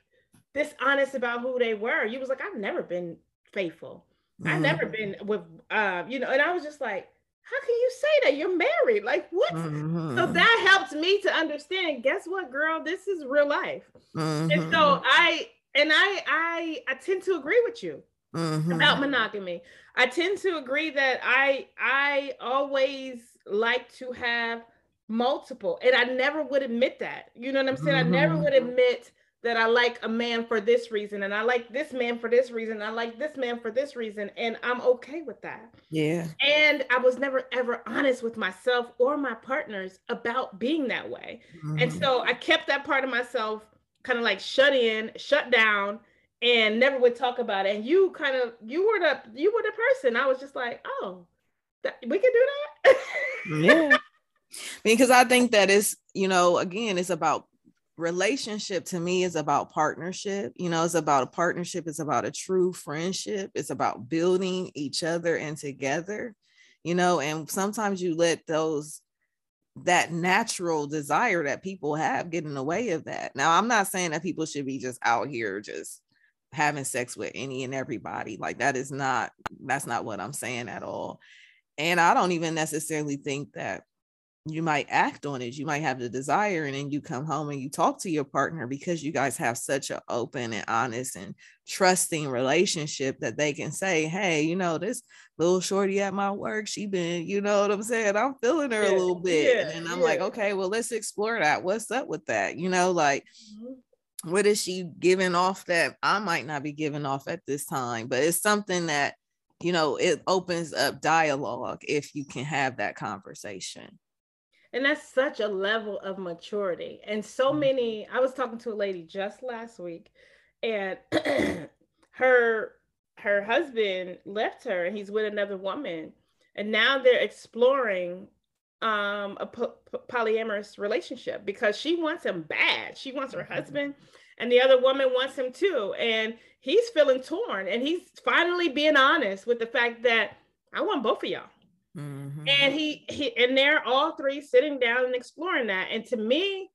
Speaker 1: this honest about who they were. You was like, I've never been faithful. Mm-hmm. I've never been with uh, you know, and I was just like, how can you say that? You're married. Like what? Mm-hmm. So that helped me to understand. Guess what, girl? This is real life. Mm-hmm. And so mm-hmm. I and I I I tend to agree with you mm-hmm. about monogamy. I tend to agree that I I always like to have multiple, and I never would admit that. You know what I'm saying? I never would admit that I like a man for this reason and I like this man for this reason. I like this man for this reason and I'm okay with that.
Speaker 2: Yeah.
Speaker 1: And I was never ever honest with myself or my partners about being that way. Mm-hmm. And so I kept that part of myself kind of like shut in, shut down and never would talk about it. And you kind of you were the you were the person. I was just like, "Oh, that, we can do that."
Speaker 2: yeah. Because I think that is, you know, again, it's about relationship to me is about partnership you know it's about a partnership it's about a true friendship it's about building each other and together you know and sometimes you let those that natural desire that people have get in the way of that now i'm not saying that people should be just out here just having sex with any and everybody like that is not that's not what i'm saying at all. And i don't even necessarily think that you might act on it you might have the desire and then you come home and you talk to your partner because you guys have such an open and honest and trusting relationship that they can say hey you know this little shorty at my work she been you know what i'm saying? I'm feeling her yeah, a little bit. yeah, and i'm yeah. like okay well let's explore that. What's up with that? You know like mm-hmm. What is she giving off that i might not be giving off at this time? But it's something that you know it opens up dialogue if you can have that conversation.
Speaker 1: And that's such a level of maturity. And so mm-hmm. many i was talking to a lady just last week and her her husband left her and he's with another woman. And now they're exploring um a po- polyamorous relationship because she wants him bad she wants her mm-hmm. husband and the other woman wants him too and he's feeling torn and he's finally being honest with the fact that i want both of y'all Mm-hmm. And he, he and they're all three sitting down and exploring that. And to me,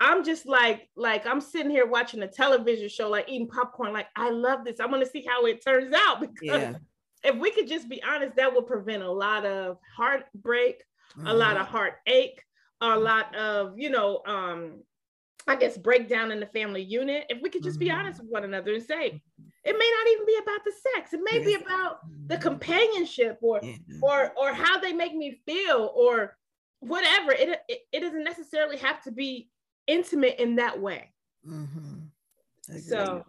Speaker 1: I'm just like, like I'm sitting here watching a television show, like eating popcorn. Like, I love this. I want to see how it turns out because yeah. if we could just be honest, that would prevent a lot of heartbreak, mm-hmm. a lot of heartache, a lot of, you know, um, I guess breakdown in the family unit. If we could just mm-hmm. be honest with one another and say, it may not even be about the sex. It may yes. be about the companionship or yeah. or or how they make me feel or whatever. It, it, it doesn't necessarily have to be intimate in that way. Mm-hmm. So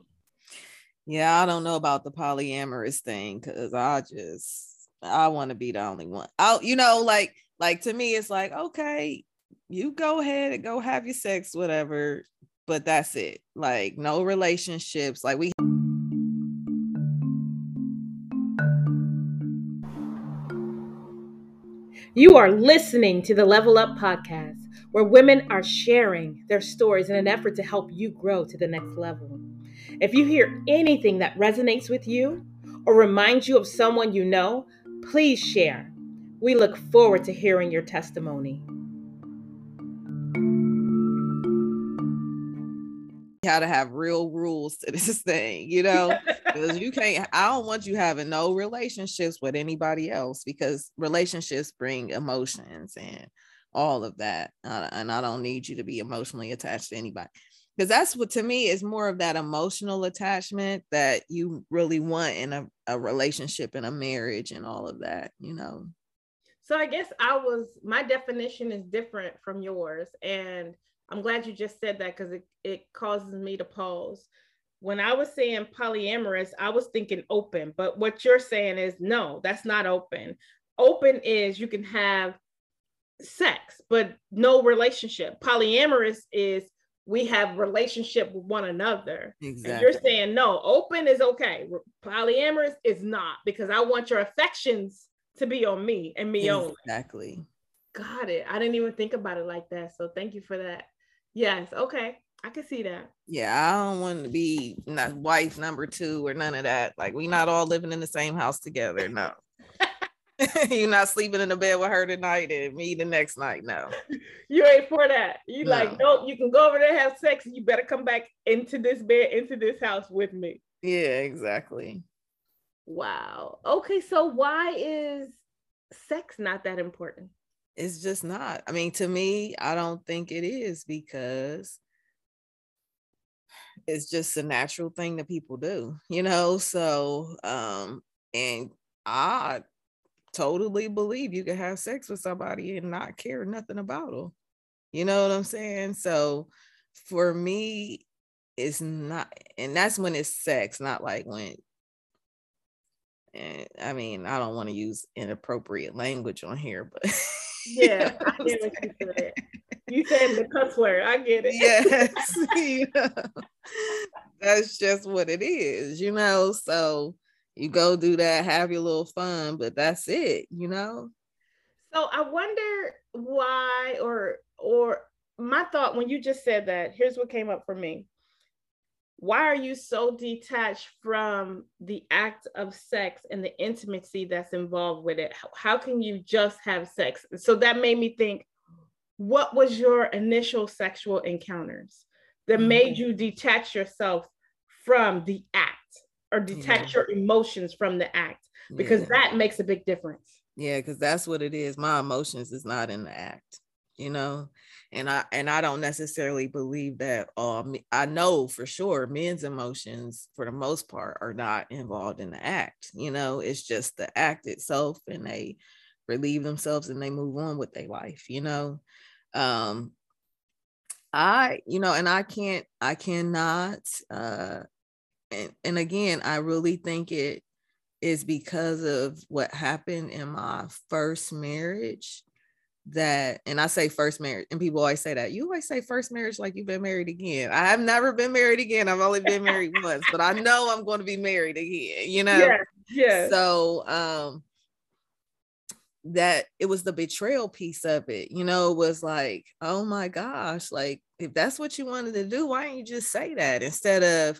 Speaker 2: yeah, I don't know about the polyamorous thing because I just I want to be the only one. I you know like like to me it's like okay, you go ahead and go have your sex whatever, but that's it. Like no relationships. Like we
Speaker 1: You are listening to the Level Up podcast, where women are sharing their stories in an effort to help you grow to the next level. If you hear anything that resonates with you or reminds you of someone you know, please share. We look forward to hearing your testimony.
Speaker 2: how to have real rules to this thing, you know, because you can't, I don't want you having no relationships with anybody else because relationships bring emotions and all of that. Uh, and I don't need you to be emotionally attached to anybody because that's what to me is more of that emotional attachment that you really want in a, a relationship and a marriage and all of that, you know.
Speaker 1: So I guess I was my definition is different from yours. And I'm glad you just said that because it, it causes me to pause. When I was saying polyamorous, I was thinking open, but what you're saying is no, that's not open. Open is you can have sex, but no relationship. Polyamorous is we have relationship with one another. Exactly. And you're saying no, open is okay. Polyamorous is not because I want your affections to be on me and me
Speaker 2: exactly. only. Exactly.
Speaker 1: Got it. I didn't even think about it like that. So thank you for that. Yes. Okay. I can see that.
Speaker 2: Yeah, I don't want to be not wife number two or none of that. Like we not all living in the same house together. No. You're not sleeping in the bed with her tonight and me the next night. No.
Speaker 1: You ain't for that. You no. like, nope, you can go over there have sex you better come back into this bed, into this house with me.
Speaker 2: Yeah, exactly.
Speaker 1: Wow. Okay, so why is sex not that important?
Speaker 2: It's just not. I mean, to me, I don't think it is because it's just a natural thing that people do, you know. So, um, and I totally believe you can have sex with somebody and not care nothing about them. You know what I'm saying? So for me, it's not, and that's when it's sex, not like when. I mean, I don't want to use inappropriate language on here, but
Speaker 1: yeah, you know I get what you said. You said the cuss word. I get it.
Speaker 2: Yes, you know, that's just what it is, you know. So you go do that, have your little fun, but that's it, you know.
Speaker 1: So I wonder why, or or my thought when you just said that. Here's what came up for me. Why are you so detached from the act of sex and the intimacy that's involved with it? How can you just have sex? So that made me think, what was your initial sexual encounters that mm-hmm. made you detach yourself from the act? or detach yeah. your emotions from the act because yeah. that makes a big difference.
Speaker 2: Yeah, because that's what it is. My emotions is not in the act, you know, and I and I don't necessarily believe that. Um, I know for sure men's emotions, for the most part, are not involved in the act. You know, it's just the act itself, and they relieve themselves and they move on with their life. You know, um, I, you know, and I can't, I cannot uh and, and again, I really think it is because of what happened in my first marriage that and I say first marriage and people always say that you always say first marriage like you've been married again. I have never been married again. I've only been married once, but I know I'm going to be married again, you know. Yeah.
Speaker 1: Yeah.
Speaker 2: So um that it was the betrayal piece of it, you know, it was like, oh my gosh, like if that's what you wanted to do, why didn't you just say that instead of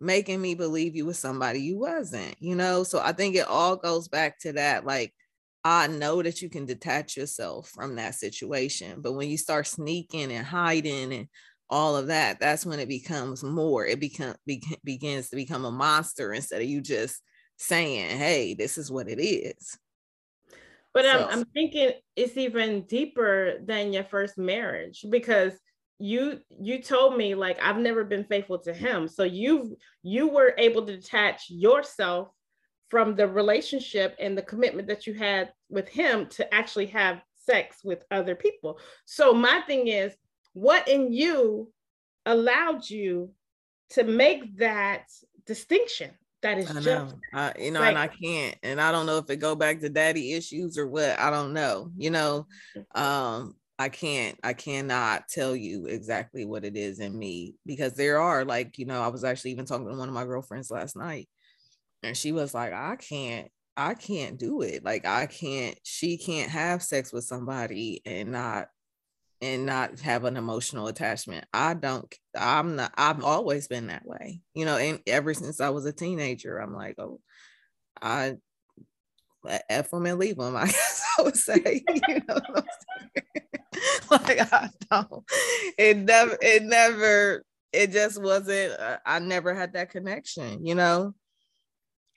Speaker 2: making me believe you was somebody you wasn't, you know? So I think it all goes back to that. Like, I know that you can detach yourself from that situation, but when you start sneaking and hiding and all of that, that's when it becomes more. It become be, begins to become a monster instead of you just saying, "Hey, this is what it is."
Speaker 1: But so. I'm, I'm thinking it's even deeper than your first marriage because you you told me like I've never been faithful to him. So you you were able to detach yourself from the relationship and the commitment that you had with him to actually have sex with other people. So my thing is what in you allowed you to make that distinction that is
Speaker 2: I know. I, you know, like, and I can't, and I don't know if it go back to daddy issues or what. I don't know. You know, um, I can't, I cannot tell you exactly what it is in me because there are like, you know, I was actually even talking to one of my girlfriends last night and she was like, I can't, I can't do it. Like, I can't, she can't have sex with somebody and not, and not have an emotional attachment. I don't, I'm not, I've always been that way, you know, and ever since I was a teenager, I'm like, oh, I, F them and leave them, I guess I would say, you know like I don't. It never. It never. It just wasn't. Uh, I never had that connection. You know.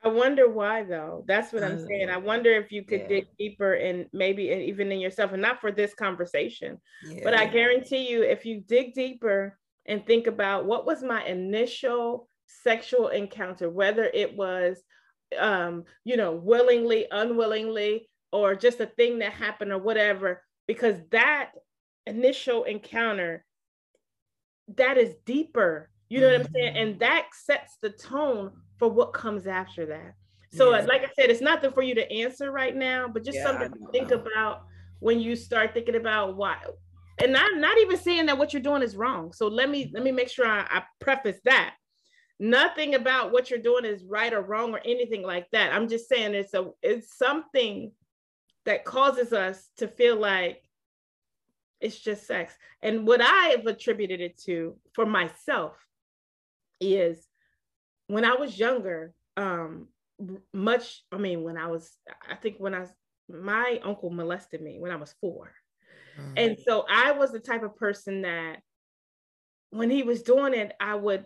Speaker 1: I wonder why though. That's what I'm saying. I wonder if you could yeah. dig deeper and maybe even in yourself, and not for this conversation, yeah. but I guarantee you, if you dig deeper and think about what was my initial sexual encounter, whether it was, um, you know, willingly, unwillingly, or just a thing that happened or whatever, because that initial encounter that is deeper you know mm-hmm. what i'm saying and mm-hmm. that sets the tone for what comes after that so uh, yeah. like i said it's nothing for you to answer right now but just yeah, something to think about when you start thinking about why and I'm not even saying that what you're doing is wrong. So let me let me make sure I, I preface that. Nothing about what you're doing is right or wrong or anything like that. I'm just saying it's a it's something that causes us to feel like it's just sex. And what I have attributed it to for myself is when I was younger, um, much, I mean, when I was, I think when I, my uncle molested me when I was 4 mm-hmm. And so I was the type of person that when he was doing it, I would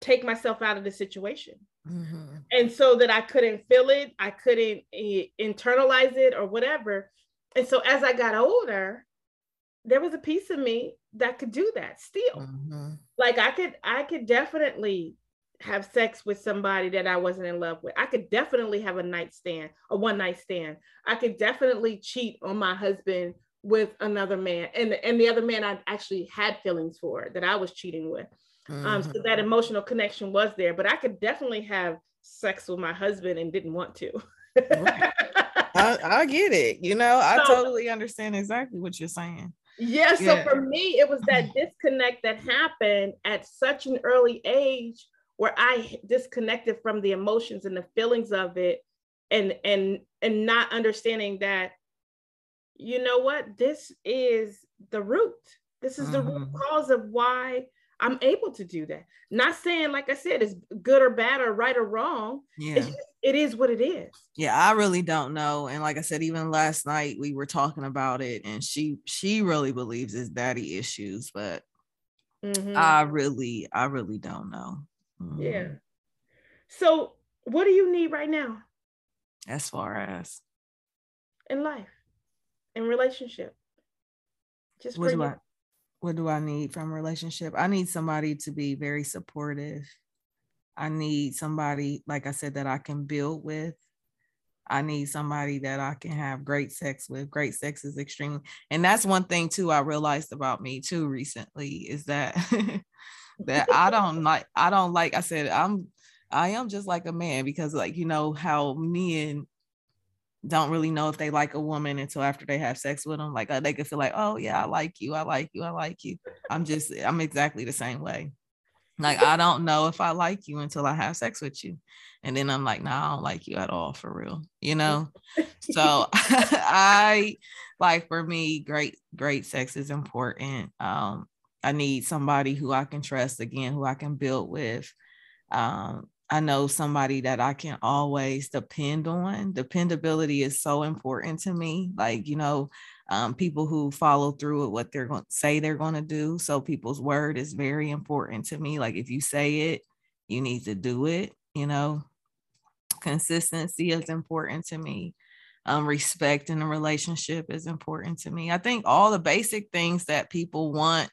Speaker 1: take myself out of the situation. Mm-hmm. And so that I couldn't feel it, I couldn't eh, internalize it or whatever. And so as I got older, there was a piece of me that could do that still. Mm-hmm. Like I could, I could definitely have sex with somebody that I wasn't in love with. I could definitely have a nightstand, a one night stand. I could definitely cheat on my husband with another man, and and the other man I actually had feelings for that I was cheating with. Mm-hmm. Um, so that mm-hmm. emotional connection was there, but I could definitely have sex with my husband and didn't want to.
Speaker 2: I, I, get it. You know, I so, totally understand exactly what you're saying.
Speaker 1: Yeah, so for me, it was that disconnect that happened at such an early age where I disconnected from the emotions and the feelings of it and and and not understanding that you know what? This is the root. This is the root mm-hmm. cause of why i'm able to do that. Not saying like i said it's good or bad or right or wrong. Yeah. just, it is what it is.
Speaker 2: Yeah i really don't know. And like i said even last night we were talking about it and she she really believes it's daddy issues but mm-hmm. i really i really don't know.
Speaker 1: Yeah. Um, so, what do you need right now?
Speaker 2: As far as
Speaker 1: in life, in relationship,
Speaker 2: just what do I, what do I need from a relationship? I need somebody to be very supportive. I need somebody, like I said, that I can build with. I need somebody that I can have great sex with. Great sex is extremely, and that's one thing too I realized about me too recently is that that I don't like. I don't like. I said I'm. I am just like a man because, like you know, how men don't really know if they like a woman until after they have sex with them. Like uh, they can feel like, oh yeah, I like you, I like you, I like you. I'm just, I'm exactly the same way. Like I don't know if I like you until I have sex with you, and then I'm like, no, nah, I don't like you at all for real, you know. so I like for me, great, great sex is important. Um, I need somebody who I can trust again, who I can build with. Um, I know somebody that I can always depend on. Dependability is so important to me. Like, you know, um, people who follow through with what they're going to say they're going to do. So people's word is very important to me. Like if you say it, you need to do it, you know. Consistency is important to me. Um, respect in a relationship is important to me. I think all the basic things that people want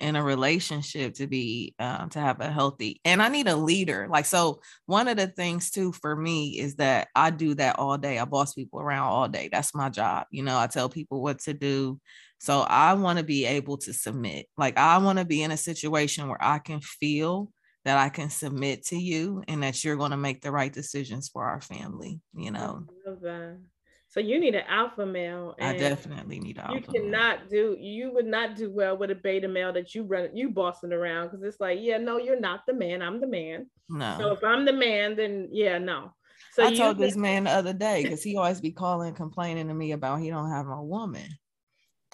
Speaker 2: in a relationship to be um, to have a healthy and i need a leader like so one of the things too for me is that i do that all day i boss people around all day that's my job you know i tell people what to do so i want to be able to submit like i want to be in a situation where i can feel that i can submit to you and that you're going to make the right decisions for our family you know
Speaker 1: so you need an alpha male.
Speaker 2: I definitely need
Speaker 1: an You cannot male. do. You would not do well with a beta male that you run you bossing around because it's like, yeah, no, you're not the man. I'm the man. No. So if I'm the man, then yeah, no. So
Speaker 2: I told this man the other day because he always be calling, complaining to me about he don't have a woman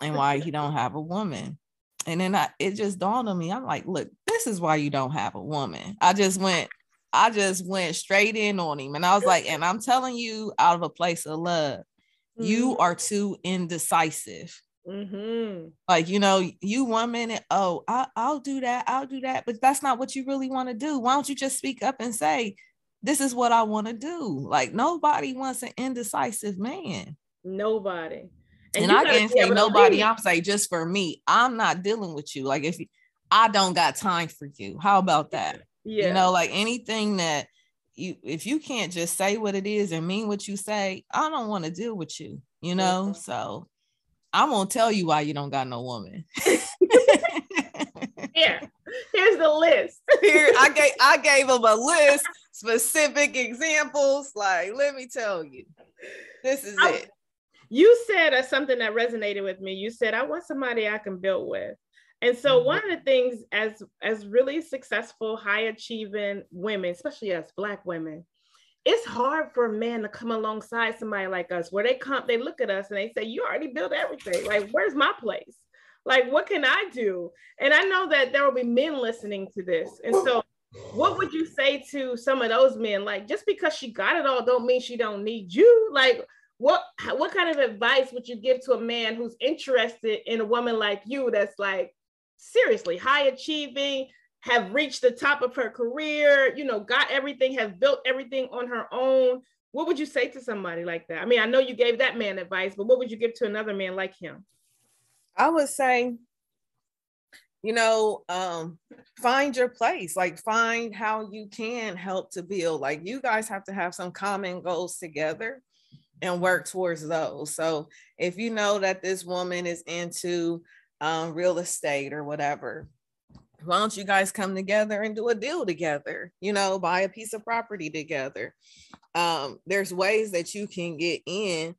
Speaker 2: and why he don't have a woman. And then I, it just dawned on me. I'm like, look, this is why you don't have a woman. I just went, I just went straight in on him. And I was like, and I'm telling you out of a place of love, mm-hmm. you are too indecisive. Mm-hmm. Like, you know, you one minute, oh, I, I'll do that, I'll do that, but that's not what you really want to do. Why don't you just speak up and say, this is what I want to do? Like, nobody wants an indecisive man.
Speaker 1: Nobody.
Speaker 2: And, and I can't say nobody, I'm saying just for me, I'm not dealing with you. Like, if I don't got time for you, how about that? Yeah. You know, like anything that you if you can't just say what it is and mean what you say, I don't want to deal with you, you know? Mm-hmm. So I'm gonna tell you why you don't got no woman.
Speaker 1: Here, here's the list.
Speaker 2: Here, I gave I gave him a list, specific examples. Like, let me tell you, this is I, it
Speaker 1: you said uh, something that resonated with me. You said, I want somebody I can build with. And so mm-hmm. one of the things as as really successful, high achieving women, especially as black women, it's hard for men to come alongside somebody like us where they come, they look at us and they say, You already built everything. Like, where's my place? Like, what can I do? And I know that there will be men listening to this. And so what would you say to some of those men? Like, just because she got it all don't mean she don't need you. Like, what what kind of advice would you give to a man who's interested in a woman like you that's like seriously high achieving, have reached the top of her career, you know, got everything, has built everything on her own? What would you say to somebody like that? I mean, I know you gave that man advice, but what would you give to another man like him?
Speaker 2: I would say you know um find your place like find how you can help to build like you guys have to have some common goals together and work towards those so if you know that this woman is into um, real estate or whatever why don't you guys come together and do a deal together you know buy a piece of property together um, there's ways that you can get in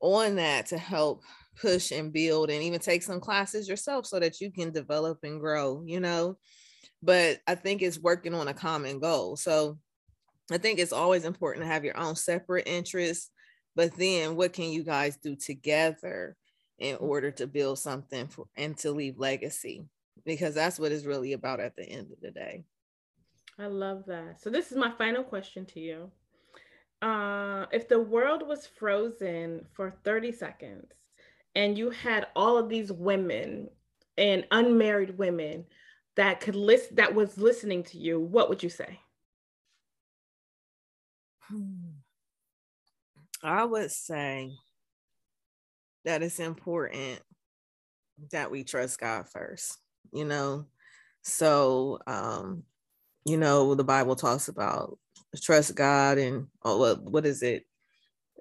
Speaker 2: on that to help push and build and even take some classes yourself so that you can develop and grow, you know. But I think it's working on a common goal. So I think it's always important to have your own separate interests, but then what can you guys do together in mm. order to build something for, and to leave legacy? Because that's what it's really about at the end of the day.
Speaker 1: I love that. So this is my final question to you. Uh, if the world was frozen for 30 seconds, and you had all of these women and unmarried women that could list that was listening to you, what would you say?
Speaker 2: I would say that it's important that we trust God first, you know. So um, you know, the Bible talks about trust God and oh, what what is it?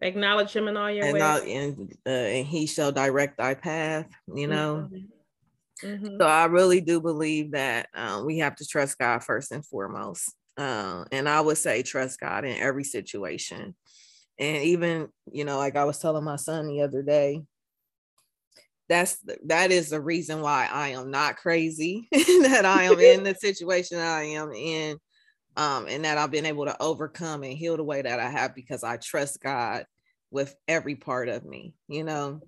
Speaker 1: Acknowledge him in all your and ways.
Speaker 2: And, uh, and he shall direct thy path, you know. Mm-hmm. Mm-hmm. So I really do believe that um, we have to trust God first and foremost. Uh, and I would say trust God in every situation. And even, you know, like I was telling my son the other day, that's that is the reason why I am not crazy, that I am in the situation I am in um, and that I've been able to overcome and heal the way that I have because I trust God with every part of me, you know.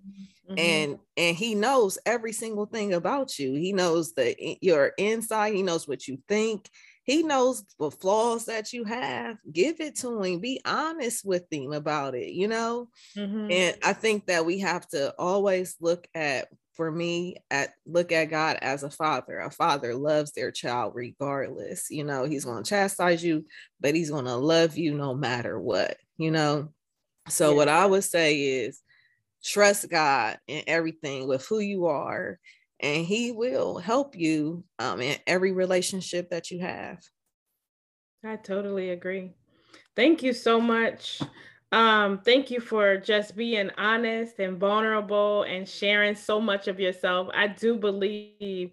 Speaker 2: Mm-hmm. And and he knows every single thing about you. He knows the your inside, he knows what you think. He knows the flaws that you have. Give it to him. Be honest with him about it, you know? Mm-hmm. And I think that we have to always look at for me at look at God as a father. A father loves their child regardless. You know, he's going to chastise you, but he's going to love you no matter what, you know. So yeah. what I would say is trust God in everything with who you are and he will help you um, in every relationship that you have.
Speaker 1: I totally agree. Thank you so much um, thank you for just being honest and vulnerable and sharing so much of yourself. I do believe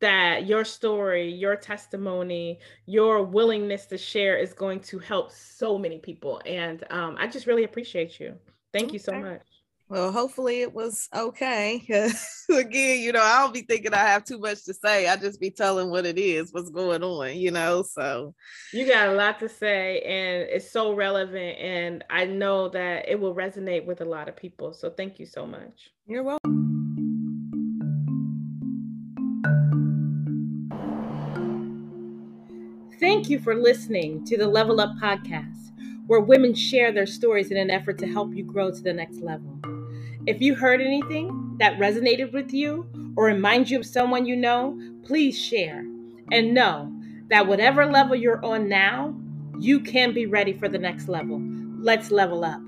Speaker 1: that your story, your testimony, your willingness to share is going to help so many people. And um, I just really appreciate you. Thank you so much.
Speaker 2: Well, hopefully it was okay. Again, you know, I don't be thinking I have too much to say. I just be telling what it is, what's going on, you know. So
Speaker 1: you got a lot to say and it's so relevant. And I know that it will resonate with a lot of people. So thank you so much.
Speaker 2: You're welcome.
Speaker 1: Thank you for listening to the Level Up Podcast, where women share their stories in an effort to help you grow to the next level. If you heard anything that resonated with you or reminds you of someone you know, please share. And know that whatever level you're on now, you can be ready for the next level. Let's level up.